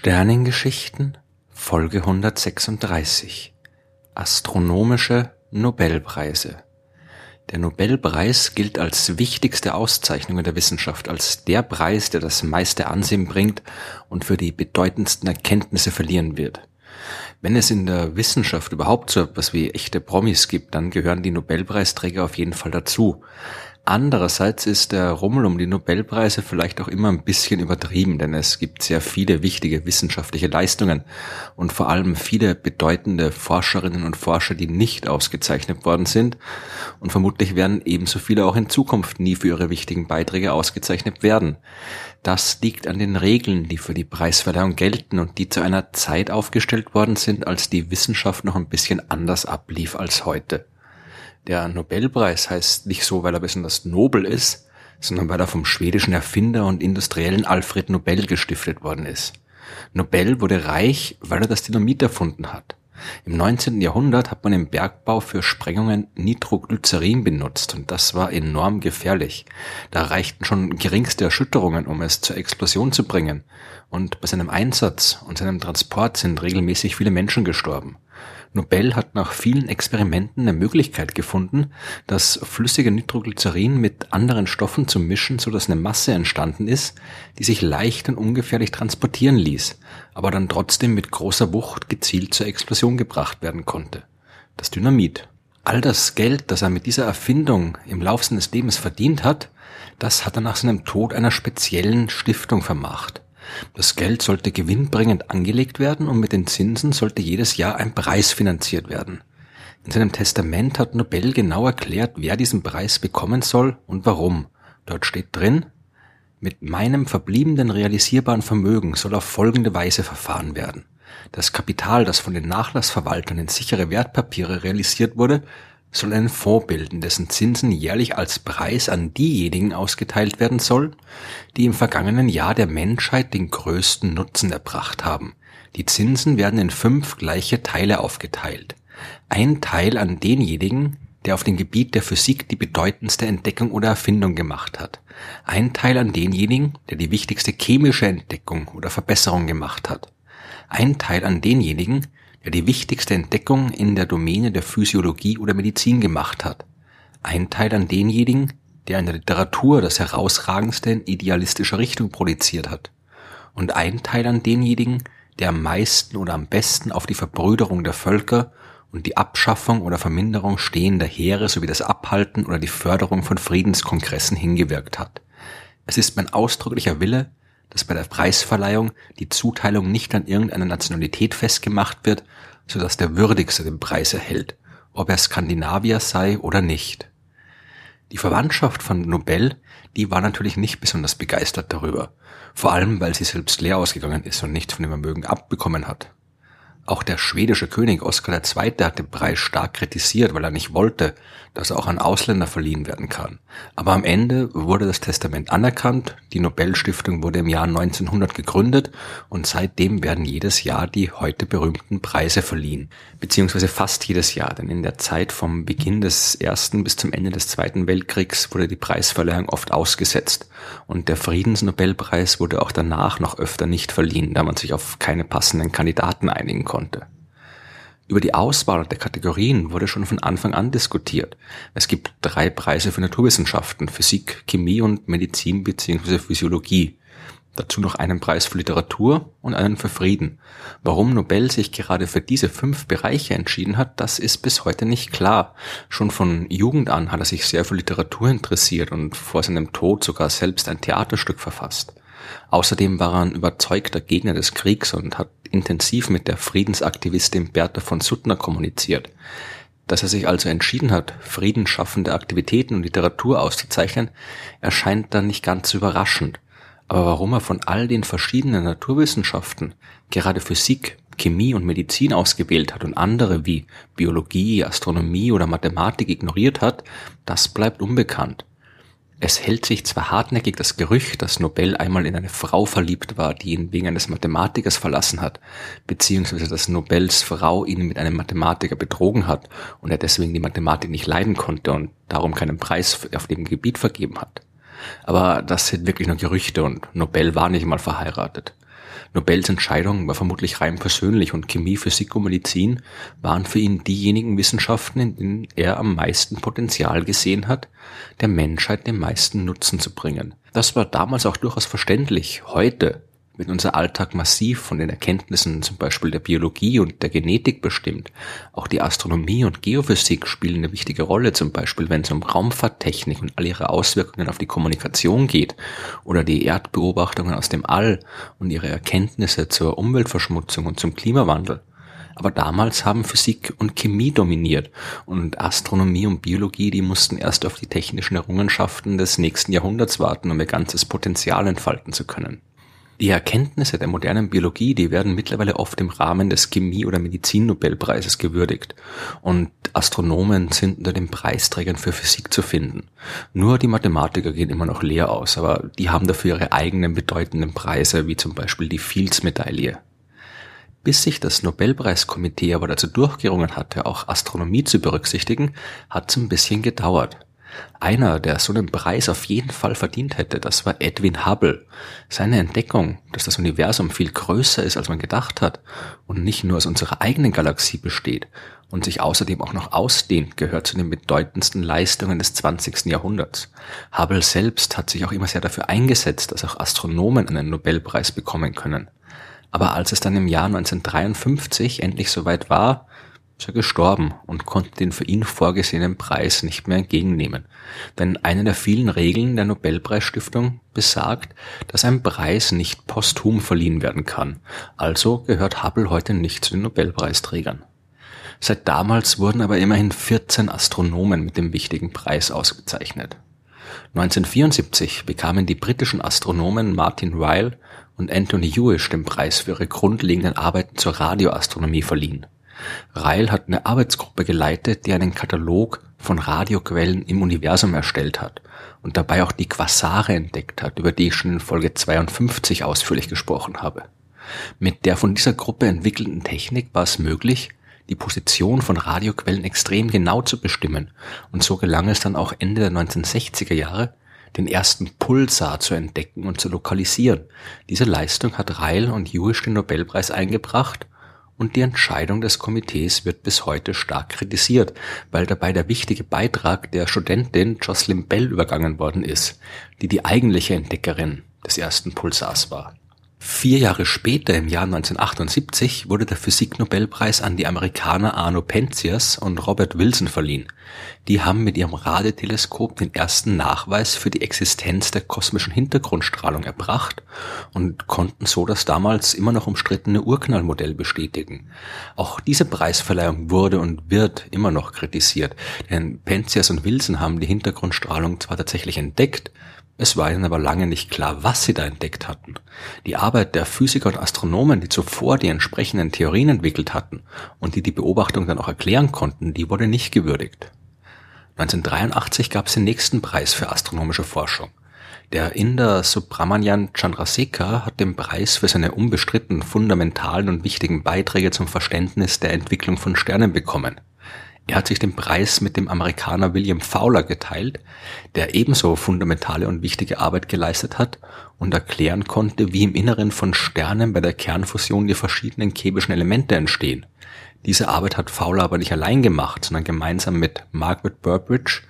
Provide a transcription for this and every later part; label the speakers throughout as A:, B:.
A: Sternengeschichten Folge 136 Astronomische Nobelpreise Der Nobelpreis gilt als wichtigste Auszeichnung in der Wissenschaft, als der Preis, der das meiste Ansehen bringt und für die bedeutendsten Erkenntnisse verlieren wird. Wenn es in der Wissenschaft überhaupt so etwas wie echte Promis gibt, dann gehören die Nobelpreisträger auf jeden Fall dazu. Andererseits ist der Rummel um die Nobelpreise vielleicht auch immer ein bisschen übertrieben, denn es gibt sehr viele wichtige wissenschaftliche Leistungen und vor allem viele bedeutende Forscherinnen und Forscher, die nicht ausgezeichnet worden sind. Und vermutlich werden ebenso viele auch in Zukunft nie für ihre wichtigen Beiträge ausgezeichnet werden. Das liegt an den Regeln, die für die Preisverleihung gelten und die zu einer Zeit aufgestellt worden sind, als die Wissenschaft noch ein bisschen anders ablief als heute. Der Nobelpreis heißt nicht so, weil er besonders nobel ist, sondern weil er vom schwedischen Erfinder und Industriellen Alfred Nobel gestiftet worden ist. Nobel wurde reich, weil er das Dynamit erfunden hat. Im 19. Jahrhundert hat man im Bergbau für Sprengungen Nitroglycerin benutzt und das war enorm gefährlich. Da reichten schon geringste Erschütterungen, um es zur Explosion zu bringen. Und bei seinem Einsatz und seinem Transport sind regelmäßig viele Menschen gestorben. Nobel hat nach vielen Experimenten eine Möglichkeit gefunden, das flüssige Nitroglycerin mit anderen Stoffen zu mischen, so dass eine Masse entstanden ist, die sich leicht und ungefährlich transportieren ließ, aber dann trotzdem mit großer Wucht gezielt zur Explosion gebracht werden konnte. Das Dynamit. All das Geld, das er mit dieser Erfindung im Laufe seines Lebens verdient hat, das hat er nach seinem Tod einer speziellen Stiftung vermacht. Das Geld sollte gewinnbringend angelegt werden und mit den Zinsen sollte jedes Jahr ein Preis finanziert werden. In seinem Testament hat Nobel genau erklärt, wer diesen Preis bekommen soll und warum. Dort steht drin, mit meinem verbliebenen realisierbaren Vermögen soll auf folgende Weise verfahren werden. Das Kapital, das von den Nachlassverwaltern in sichere Wertpapiere realisiert wurde, soll einen Fonds bilden, dessen Zinsen jährlich als Preis an diejenigen ausgeteilt werden soll, die im vergangenen Jahr der Menschheit den größten Nutzen erbracht haben. Die Zinsen werden in fünf gleiche Teile aufgeteilt. Ein Teil an denjenigen, der auf dem Gebiet der Physik die bedeutendste Entdeckung oder Erfindung gemacht hat. Ein Teil an denjenigen, der die wichtigste chemische Entdeckung oder Verbesserung gemacht hat. Ein Teil an denjenigen, die wichtigste Entdeckung in der Domäne der Physiologie oder Medizin gemacht hat. Ein Teil an denjenigen, der in der Literatur das herausragendste in idealistischer Richtung produziert hat. Und ein Teil an denjenigen, der am meisten oder am besten auf die Verbrüderung der Völker und die Abschaffung oder Verminderung stehender Heere sowie das Abhalten oder die Förderung von Friedenskongressen hingewirkt hat. Es ist mein ausdrücklicher Wille, dass bei der Preisverleihung die Zuteilung nicht an irgendeiner Nationalität festgemacht wird, so dass der Würdigste den Preis erhält, ob er Skandinavier sei oder nicht. Die Verwandtschaft von Nobel, die war natürlich nicht besonders begeistert darüber, vor allem weil sie selbst leer ausgegangen ist und nichts von dem Vermögen abbekommen hat. Auch der schwedische König Oskar II. hat den Preis stark kritisiert, weil er nicht wollte, dass er auch an Ausländer verliehen werden kann. Aber am Ende wurde das Testament anerkannt, die Nobelstiftung wurde im Jahr 1900 gegründet und seitdem werden jedes Jahr die heute berühmten Preise verliehen. Beziehungsweise fast jedes Jahr, denn in der Zeit vom Beginn des Ersten bis zum Ende des Zweiten Weltkriegs wurde die Preisverleihung oft ausgesetzt. Und der Friedensnobelpreis wurde auch danach noch öfter nicht verliehen, da man sich auf keine passenden Kandidaten einigen konnte konnte. Über die Auswahl der Kategorien wurde schon von Anfang an diskutiert. Es gibt drei Preise für Naturwissenschaften, Physik, Chemie und Medizin bzw. Physiologie. Dazu noch einen Preis für Literatur und einen für Frieden. Warum Nobel sich gerade für diese fünf Bereiche entschieden hat, das ist bis heute nicht klar. Schon von Jugend an hat er sich sehr für Literatur interessiert und vor seinem Tod sogar selbst ein Theaterstück verfasst. Außerdem war er ein überzeugter Gegner des Kriegs und hat intensiv mit der Friedensaktivistin Bertha von Suttner kommuniziert. Dass er sich also entschieden hat, friedensschaffende Aktivitäten und Literatur auszuzeichnen, erscheint dann nicht ganz überraschend. Aber warum er von all den verschiedenen Naturwissenschaften gerade Physik, Chemie und Medizin ausgewählt hat und andere wie Biologie, Astronomie oder Mathematik ignoriert hat, das bleibt unbekannt. Es hält sich zwar hartnäckig das Gerücht, dass Nobel einmal in eine Frau verliebt war, die ihn wegen eines Mathematikers verlassen hat, beziehungsweise dass Nobels Frau ihn mit einem Mathematiker betrogen hat und er deswegen die Mathematik nicht leiden konnte und darum keinen Preis auf dem Gebiet vergeben hat. Aber das sind wirklich nur Gerüchte und Nobel war nicht mal verheiratet. Nobels Entscheidung war vermutlich rein persönlich und Chemie, Physik und Medizin waren für ihn diejenigen Wissenschaften, in denen er am meisten Potenzial gesehen hat, der Menschheit den meisten Nutzen zu bringen. Das war damals auch durchaus verständlich. Heute wird unser Alltag massiv von den Erkenntnissen zum Beispiel der Biologie und der Genetik bestimmt. Auch die Astronomie und Geophysik spielen eine wichtige Rolle, zum Beispiel wenn es um Raumfahrttechnik und all ihre Auswirkungen auf die Kommunikation geht oder die Erdbeobachtungen aus dem All und ihre Erkenntnisse zur Umweltverschmutzung und zum Klimawandel. Aber damals haben Physik und Chemie dominiert und Astronomie und Biologie, die mussten erst auf die technischen Errungenschaften des nächsten Jahrhunderts warten, um ihr ganzes Potenzial entfalten zu können. Die Erkenntnisse der modernen Biologie, die werden mittlerweile oft im Rahmen des Chemie- oder Medizin-Nobelpreises gewürdigt. Und Astronomen sind unter den Preisträgern für Physik zu finden. Nur die Mathematiker gehen immer noch leer aus, aber die haben dafür ihre eigenen bedeutenden Preise, wie zum Beispiel die Fields-Medaille. Bis sich das Nobelpreiskomitee aber dazu durchgerungen hatte, auch Astronomie zu berücksichtigen, hat es ein bisschen gedauert. Einer, der so einen Preis auf jeden Fall verdient hätte, das war Edwin Hubble. Seine Entdeckung, dass das Universum viel größer ist, als man gedacht hat und nicht nur aus unserer eigenen Galaxie besteht und sich außerdem auch noch ausdehnt, gehört zu den bedeutendsten Leistungen des 20. Jahrhunderts. Hubble selbst hat sich auch immer sehr dafür eingesetzt, dass auch Astronomen einen Nobelpreis bekommen können. Aber als es dann im Jahr 1953 endlich soweit war, ist er gestorben und konnte den für ihn vorgesehenen Preis nicht mehr entgegennehmen. Denn eine der vielen Regeln der Nobelpreisstiftung besagt, dass ein Preis nicht posthum verliehen werden kann. Also gehört Hubble heute nicht zu den Nobelpreisträgern. Seit damals wurden aber immerhin 14 Astronomen mit dem wichtigen Preis ausgezeichnet. 1974 bekamen die britischen Astronomen Martin Ryle und Anthony Hewish den Preis für ihre grundlegenden Arbeiten zur Radioastronomie verliehen. Ryle hat eine Arbeitsgruppe geleitet, die einen Katalog von Radioquellen im Universum erstellt hat und dabei auch die Quasare entdeckt hat, über die ich schon in Folge 52 ausführlich gesprochen habe. Mit der von dieser Gruppe entwickelten Technik war es möglich, die Position von Radioquellen extrem genau zu bestimmen und so gelang es dann auch Ende der 1960er Jahre, den ersten Pulsar zu entdecken und zu lokalisieren. Diese Leistung hat Ryle und Hewish den Nobelpreis eingebracht und die Entscheidung des Komitees wird bis heute stark kritisiert, weil dabei der wichtige Beitrag der Studentin Jocelyn Bell übergangen worden ist, die die eigentliche Entdeckerin des ersten Pulsars war. Vier Jahre später, im Jahr 1978, wurde der Physiknobelpreis an die Amerikaner Arno Penzias und Robert Wilson verliehen. Die haben mit ihrem Radioteleskop den ersten Nachweis für die Existenz der kosmischen Hintergrundstrahlung erbracht und konnten so das damals immer noch umstrittene Urknallmodell bestätigen. Auch diese Preisverleihung wurde und wird immer noch kritisiert, denn Penzias und Wilson haben die Hintergrundstrahlung zwar tatsächlich entdeckt, es war ihnen aber lange nicht klar, was sie da entdeckt hatten. Die Arbeit der Physiker und Astronomen, die zuvor die entsprechenden Theorien entwickelt hatten und die die Beobachtung dann auch erklären konnten, die wurde nicht gewürdigt. 1983 gab es den nächsten Preis für astronomische Forschung. Der Inder Subramanian Chandrasekhar hat den Preis für seine unbestritten fundamentalen und wichtigen Beiträge zum Verständnis der Entwicklung von Sternen bekommen. Er hat sich den Preis mit dem Amerikaner William Fowler geteilt, der ebenso fundamentale und wichtige Arbeit geleistet hat und erklären konnte, wie im Inneren von Sternen bei der Kernfusion die verschiedenen chemischen Elemente entstehen. Diese Arbeit hat Fowler aber nicht allein gemacht, sondern gemeinsam mit Margaret Burbridge,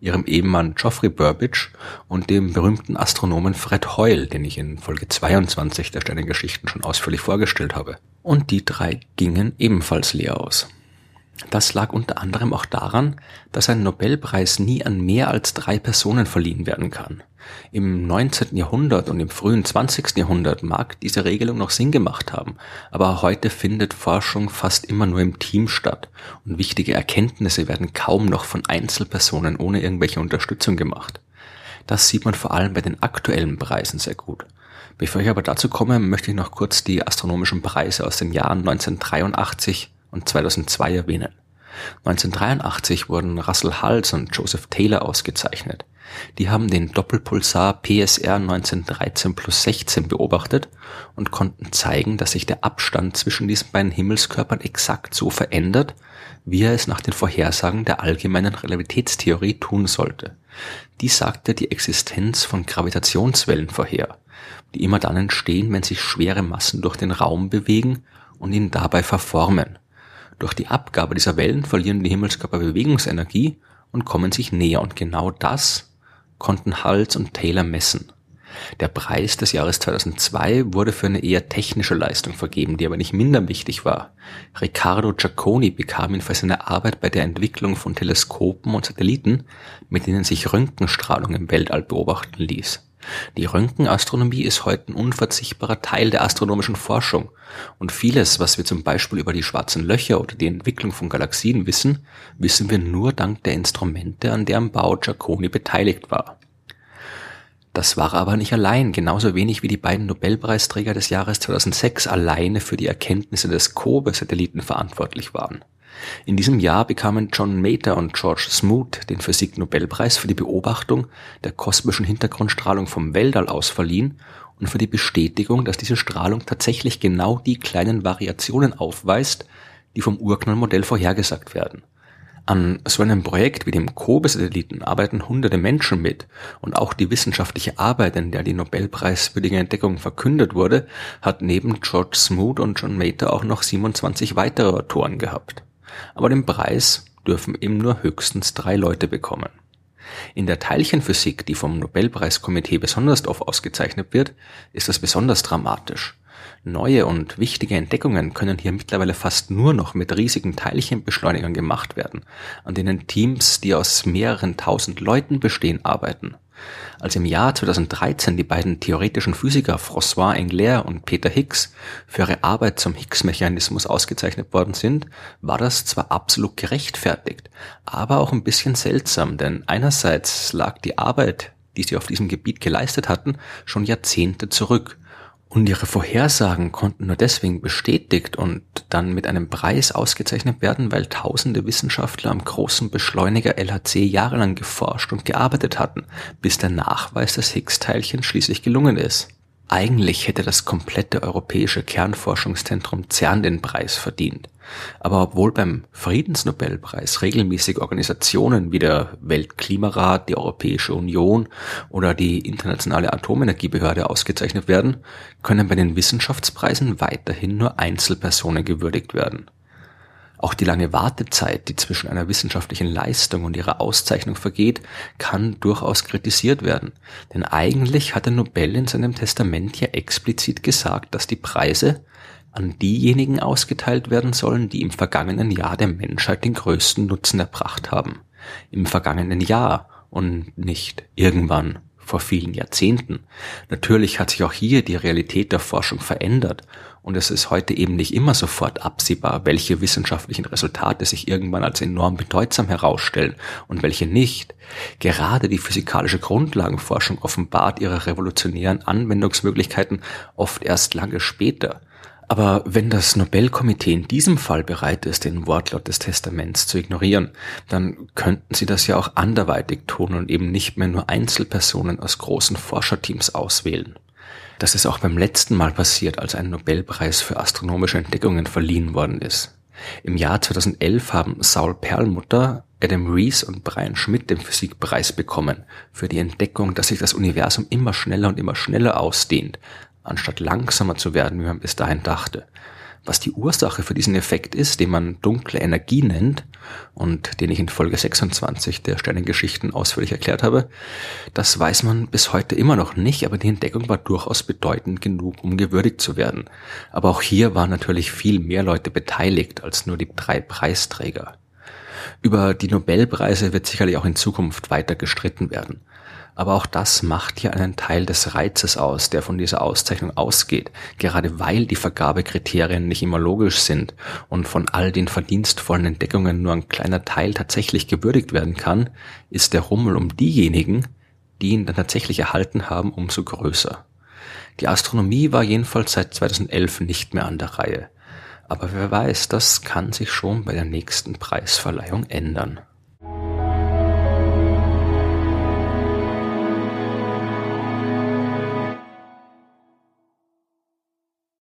A: ihrem Ehemann Geoffrey Burbidge und dem berühmten Astronomen Fred Hoyle, den ich in Folge 22 der Sternengeschichten schon ausführlich vorgestellt habe. Und die drei gingen ebenfalls leer aus. Das lag unter anderem auch daran, dass ein Nobelpreis nie an mehr als drei Personen verliehen werden kann. Im 19. Jahrhundert und im frühen 20. Jahrhundert mag diese Regelung noch Sinn gemacht haben, aber heute findet Forschung fast immer nur im Team statt und wichtige Erkenntnisse werden kaum noch von Einzelpersonen ohne irgendwelche Unterstützung gemacht. Das sieht man vor allem bei den aktuellen Preisen sehr gut. Bevor ich aber dazu komme, möchte ich noch kurz die astronomischen Preise aus den Jahren 1983 und 2002 erwähnen. 1983 wurden Russell Hulse und Joseph Taylor ausgezeichnet. Die haben den Doppelpulsar PSR 1913 plus 16 beobachtet und konnten zeigen, dass sich der Abstand zwischen diesen beiden Himmelskörpern exakt so verändert, wie er es nach den Vorhersagen der allgemeinen Relativitätstheorie tun sollte. Die sagte die Existenz von Gravitationswellen vorher. die immer dann entstehen, wenn sich schwere Massen durch den Raum bewegen und ihn dabei verformen. Durch die Abgabe dieser Wellen verlieren die Himmelskörper Bewegungsenergie und kommen sich näher und genau das konnten Hals und Taylor messen. Der Preis des Jahres 2002 wurde für eine eher technische Leistung vergeben, die aber nicht minder wichtig war. Riccardo Giacconi bekam ihn für seine Arbeit bei der Entwicklung von Teleskopen und Satelliten, mit denen sich Röntgenstrahlung im Weltall beobachten ließ. Die Röntgenastronomie ist heute ein unverzichtbarer Teil der astronomischen Forschung und vieles, was wir zum Beispiel über die schwarzen Löcher oder die Entwicklung von Galaxien wissen, wissen wir nur dank der Instrumente, an deren Bau Giacconi beteiligt war. Das war aber nicht allein, genauso wenig wie die beiden Nobelpreisträger des Jahres 2006 alleine für die Erkenntnisse des Kobe-Satelliten verantwortlich waren. In diesem Jahr bekamen John Mater und George Smoot den Physik-Nobelpreis für die Beobachtung der kosmischen Hintergrundstrahlung vom Weltall aus verliehen und für die Bestätigung, dass diese Strahlung tatsächlich genau die kleinen Variationen aufweist, die vom Urknallmodell vorhergesagt werden. An so einem Projekt wie dem COBE-Satelliten arbeiten hunderte Menschen mit und auch die wissenschaftliche Arbeit, in der die Nobelpreiswürdige Entdeckung verkündet wurde, hat neben George Smoot und John Mater auch noch 27 weitere Autoren gehabt. Aber den Preis dürfen eben nur höchstens drei Leute bekommen. In der Teilchenphysik, die vom Nobelpreiskomitee besonders oft ausgezeichnet wird, ist das besonders dramatisch. Neue und wichtige Entdeckungen können hier mittlerweile fast nur noch mit riesigen Teilchenbeschleunigern gemacht werden, an denen Teams, die aus mehreren tausend Leuten bestehen, arbeiten. Als im Jahr 2013 die beiden theoretischen Physiker François Englert und Peter Higgs für ihre Arbeit zum Higgs-Mechanismus ausgezeichnet worden sind, war das zwar absolut gerechtfertigt, aber auch ein bisschen seltsam, denn einerseits lag die Arbeit, die sie auf diesem Gebiet geleistet hatten, schon Jahrzehnte zurück und ihre Vorhersagen konnten nur deswegen bestätigt und dann mit einem Preis ausgezeichnet werden, weil tausende Wissenschaftler am großen Beschleuniger LHC jahrelang geforscht und gearbeitet hatten, bis der Nachweis des Higgs-Teilchens schließlich gelungen ist. Eigentlich hätte das komplette europäische Kernforschungszentrum CERN den Preis verdient. Aber obwohl beim Friedensnobelpreis regelmäßig Organisationen wie der Weltklimarat, die Europäische Union oder die Internationale Atomenergiebehörde ausgezeichnet werden, können bei den Wissenschaftspreisen weiterhin nur Einzelpersonen gewürdigt werden. Auch die lange Wartezeit, die zwischen einer wissenschaftlichen Leistung und ihrer Auszeichnung vergeht, kann durchaus kritisiert werden. Denn eigentlich hatte Nobel in seinem Testament ja explizit gesagt, dass die Preise an diejenigen ausgeteilt werden sollen, die im vergangenen Jahr der Menschheit den größten Nutzen erbracht haben. Im vergangenen Jahr und nicht irgendwann vor vielen Jahrzehnten. Natürlich hat sich auch hier die Realität der Forschung verändert und es ist heute eben nicht immer sofort absehbar, welche wissenschaftlichen Resultate sich irgendwann als enorm bedeutsam herausstellen und welche nicht. Gerade die physikalische Grundlagenforschung offenbart ihre revolutionären Anwendungsmöglichkeiten oft erst lange später. Aber wenn das Nobelkomitee in diesem Fall bereit ist, den Wortlaut des Testaments zu ignorieren, dann könnten sie das ja auch anderweitig tun und eben nicht mehr nur Einzelpersonen aus großen Forscherteams auswählen. Das ist auch beim letzten Mal passiert, als ein Nobelpreis für astronomische Entdeckungen verliehen worden ist. Im Jahr 2011 haben Saul Perlmutter, Adam Rees und Brian Schmidt den Physikpreis bekommen für die Entdeckung, dass sich das Universum immer schneller und immer schneller ausdehnt, anstatt langsamer zu werden, wie man bis dahin dachte. Was die Ursache für diesen Effekt ist, den man dunkle Energie nennt und den ich in Folge 26 der Sternengeschichten ausführlich erklärt habe, das weiß man bis heute immer noch nicht, aber die Entdeckung war durchaus bedeutend genug, um gewürdigt zu werden. Aber auch hier waren natürlich viel mehr Leute beteiligt als nur die drei Preisträger. Über die Nobelpreise wird sicherlich auch in Zukunft weiter gestritten werden. Aber auch das macht ja einen Teil des Reizes aus, der von dieser Auszeichnung ausgeht, gerade weil die Vergabekriterien nicht immer logisch sind und von all den verdienstvollen Entdeckungen nur ein kleiner Teil tatsächlich gewürdigt werden kann, ist der Rummel um diejenigen, die ihn dann tatsächlich erhalten haben, umso größer. Die Astronomie war jedenfalls seit 2011 nicht mehr an der Reihe. Aber wer weiß, das kann sich schon bei der nächsten Preisverleihung ändern.